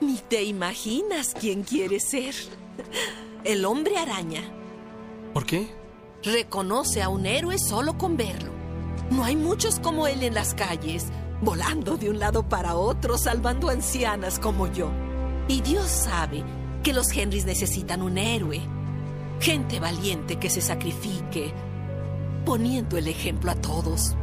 Ni te imaginas quién quiere ser. El hombre araña. ¿Por qué? Reconoce a un héroe solo con verlo. No hay muchos como él en las calles, volando de un lado para otro, salvando ancianas como yo. Y Dios sabe que los Henrys necesitan un héroe. Gente valiente que se sacrifique, poniendo el ejemplo a todos.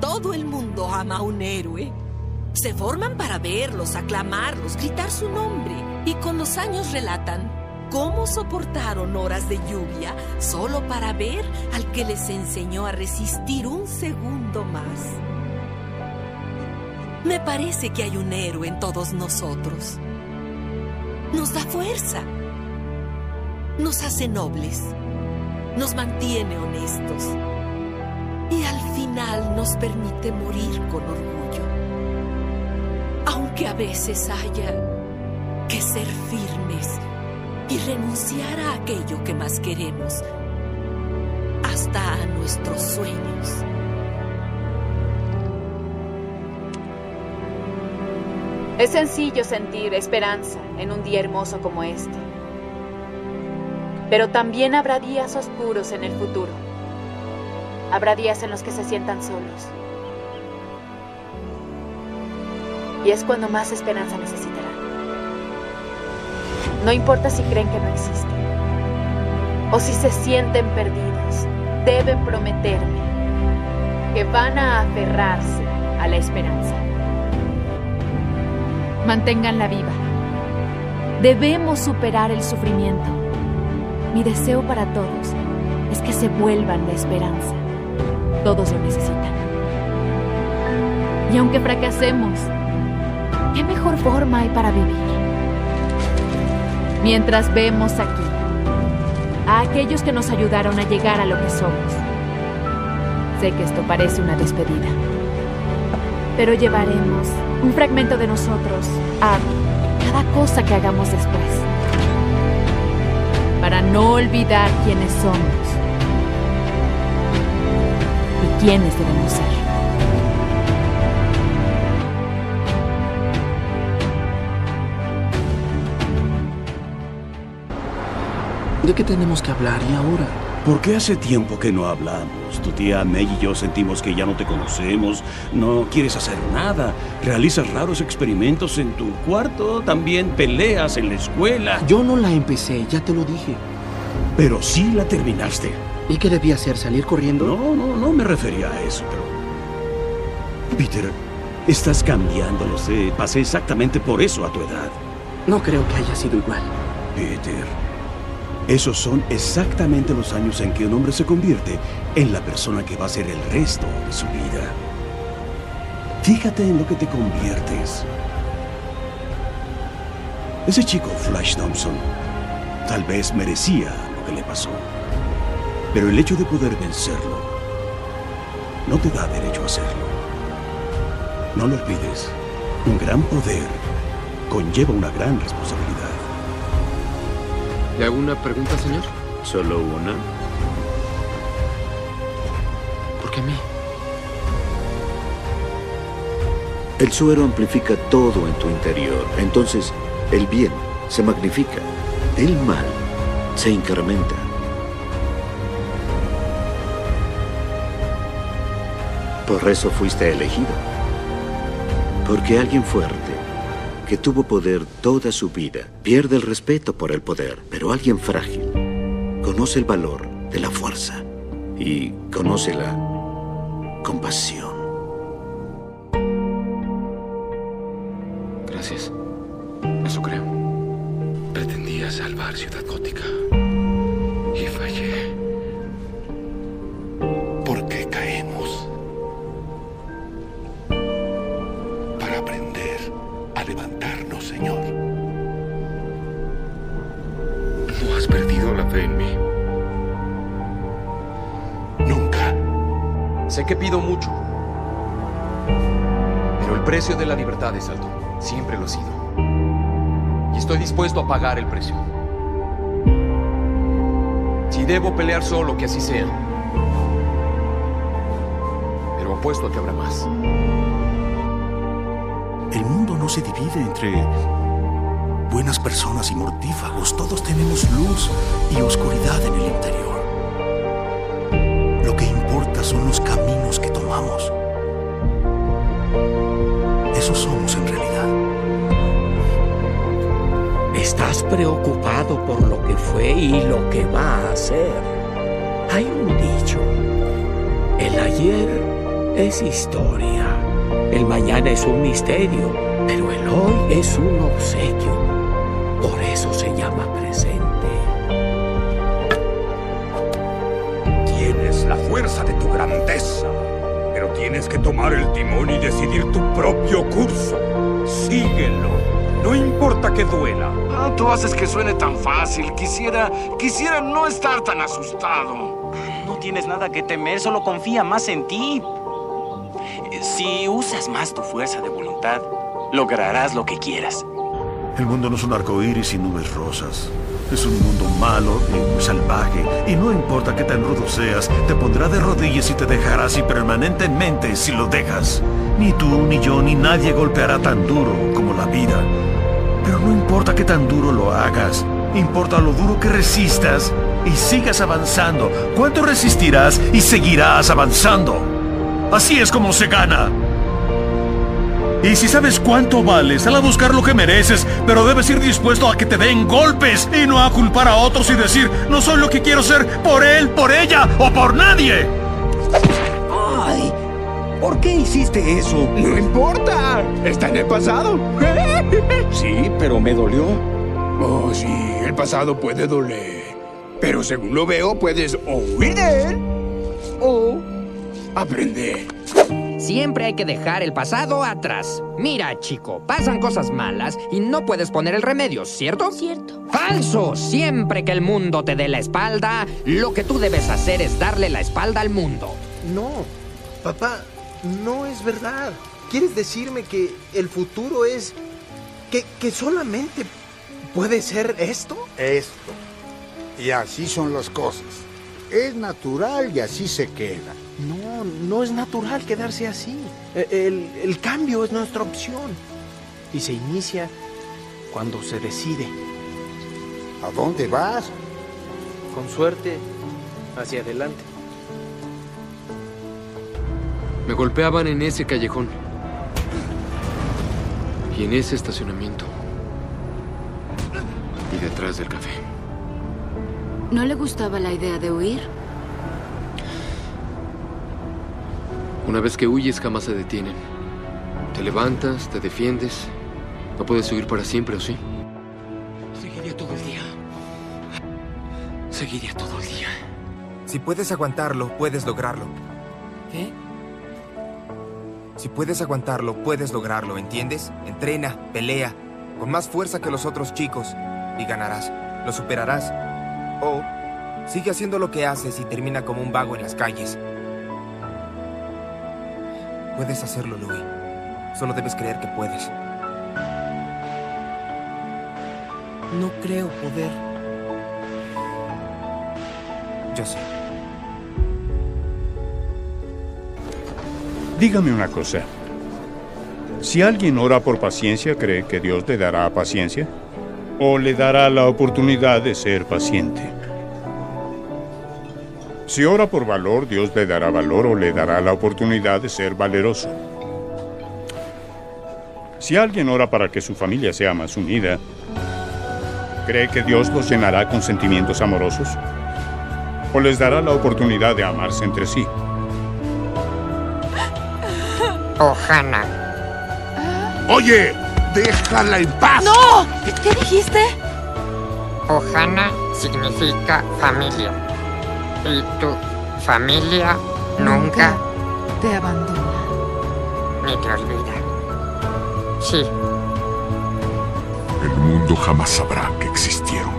Todo el mundo ama a un héroe. Se forman para verlos, aclamarlos, gritar su nombre. Y con los años relatan cómo soportaron horas de lluvia solo para ver al que les enseñó a resistir un segundo más. Me parece que hay un héroe en todos nosotros. Nos da fuerza. Nos hace nobles. Nos mantiene honestos. Y al final nos permite morir con orgullo. Aunque a veces haya que ser firmes y renunciar a aquello que más queremos, hasta a nuestros sueños. Es sencillo sentir esperanza en un día hermoso como este. Pero también habrá días oscuros en el futuro. Habrá días en los que se sientan solos. Y es cuando más esperanza necesitarán. No importa si creen que no existe. O si se sienten perdidos, deben prometerme que van a aferrarse a la esperanza. Manténganla viva. Debemos superar el sufrimiento. Mi deseo para todos es que se vuelvan la esperanza. Todos lo necesitan. Y aunque fracasemos, ¿qué mejor forma hay para vivir? Mientras vemos aquí a aquellos que nos ayudaron a llegar a lo que somos. Sé que esto parece una despedida, pero llevaremos un fragmento de nosotros a cada cosa que hagamos después, para no olvidar quiénes somos y quiénes debemos ser. ¿De qué tenemos que hablar y ahora? Porque hace tiempo que no hablamos. Tu tía May y yo sentimos que ya no te conocemos, no quieres hacer nada, realizas raros experimentos en tu cuarto, también peleas en la escuela. Yo no la empecé, ya te lo dije. Pero sí la terminaste. ¿Y qué debía hacer? ¿Salir corriendo? No, no, no me refería a eso, pero... Peter, estás cambiando, lo sé. Pasé exactamente por eso a tu edad. No creo que haya sido igual. Peter, esos son exactamente los años en que un hombre se convierte en la persona que va a ser el resto de su vida. Fíjate en lo que te conviertes. Ese chico, Flash Thompson, tal vez merecía lo que le pasó. Pero el hecho de poder vencerlo no te da derecho a hacerlo. No lo olvides. Un gran poder conlleva una gran responsabilidad. ¿Le hago una pregunta, señor? ¿Solo una? ¿Por qué a mí? El suero amplifica todo en tu interior. Entonces, el bien se magnifica. El mal se incrementa. Por eso fuiste elegido. Porque alguien fuerte, que tuvo poder toda su vida, pierde el respeto por el poder, pero alguien frágil conoce el valor de la fuerza y conoce la compasión. Gracias. Eso creo. Pretendía salvar Ciudad Gótica. Y fallé. Fe en mí. Nunca. Sé que pido mucho, pero el precio de la libertad es alto. Siempre lo ha sido. Y estoy dispuesto a pagar el precio. Si debo pelear solo, que así sea. Pero apuesto a que habrá más. El mundo no se divide entre buenas personas y mortífagos. Todos tenemos luz y oscuridad en el interior. Lo que importa son los caminos que tomamos. Eso somos en realidad. Estás preocupado por lo que fue y lo que va a ser. Hay un dicho. El ayer es historia. El mañana es un misterio. Pero el hoy es un obsequio. Por eso se llama presente. Tienes la fuerza de tu grandeza, pero tienes que tomar el timón y decidir tu propio curso. Síguelo. No importa que duela. Ah, tú haces que suene tan fácil. Quisiera, quisiera no estar tan asustado. No tienes nada que temer, solo confía más en ti. Si usas más tu fuerza de voluntad, lograrás lo que quieras. El mundo no es un arco iris y nubes rosas. Es un mundo malo y muy salvaje. Y no importa qué tan rudo seas, te pondrá de rodillas y te dejará así permanentemente si lo dejas. Ni tú, ni yo, ni nadie golpeará tan duro como la vida. Pero no importa qué tan duro lo hagas. Importa lo duro que resistas y sigas avanzando. ¿Cuánto resistirás y seguirás avanzando? Así es como se gana. Y si sabes cuánto vales, sal a buscar lo que mereces, pero debes ir dispuesto a que te den golpes y no a culpar a otros y decir, no soy lo que quiero ser por él, por ella o por nadie. ¡Ay! ¿Por qué hiciste eso? No importa, está en el pasado. Sí, pero me dolió. Oh, sí, el pasado puede doler. Pero según lo veo, puedes o huir o aprender. Siempre hay que dejar el pasado atrás. Mira, chico, pasan cosas malas y no puedes poner el remedio, ¿cierto? Cierto. ¡Falso! Siempre que el mundo te dé la espalda, lo que tú debes hacer es darle la espalda al mundo. No, papá, no es verdad. ¿Quieres decirme que el futuro es... que, que solamente puede ser esto? Esto. Y así son las cosas. Es natural y así se queda. No, no es natural quedarse así. E, El, el, cambio es nuestra opción. Y se inicia cuando se decide. ¿A dónde vas? Con suerte, hacia adelante. Me golpeaban en ese callejón. Y en ese estacionamiento. Y detrás del café. ¿No le gustaba la idea de huir? Una vez que huyes jamás se detienen. Te levantas, te defiendes. No puedes huir para siempre, ¿o sí? Seguiría todo el día. Seguiría todo el día. Si puedes aguantarlo, puedes lograrlo. ¿Qué? Si puedes aguantarlo, puedes lograrlo, ¿entiendes? Entrena, pelea, con más fuerza que los otros chicos, y ganarás. Lo superarás. O sigue haciendo lo que haces y termina como un vago en las calles. Puedes hacerlo, Louis. Solo debes creer que puedes. No creo poder. Yo sé. Dígame una cosa. Si alguien ora por paciencia, ¿cree que Dios le dará paciencia? ¿O le dará la oportunidad de ser paciente? Si ora por valor, Dios le dará valor o le dará la oportunidad de ser valeroso. Si alguien ora para que su familia sea más unida, ¿cree que Dios los llenará con sentimientos amorosos? ¿O les dará la oportunidad de amarse entre sí? Ohana. Oye, déjala en paz. ¡No! ¿Qué dijiste? Ohana significa familia. Y tu familia nunca te abandona. ni te olvida. Sí, El mundo jamás sabrá que existieron.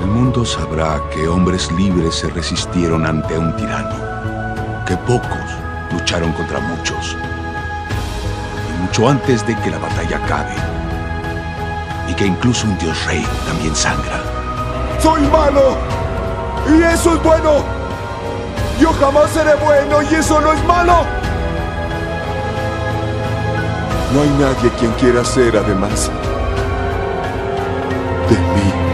El mundo sabrá que hombres libres se resistieron ante un tirano, que pocos lucharon contra muchos, y mucho antes de que la batalla acabe, y que incluso un dios rey también sangra soy malo. Y eso es bueno. Yo jamás seré bueno y eso no es malo. No hay nadie quien quiera ser además de mí.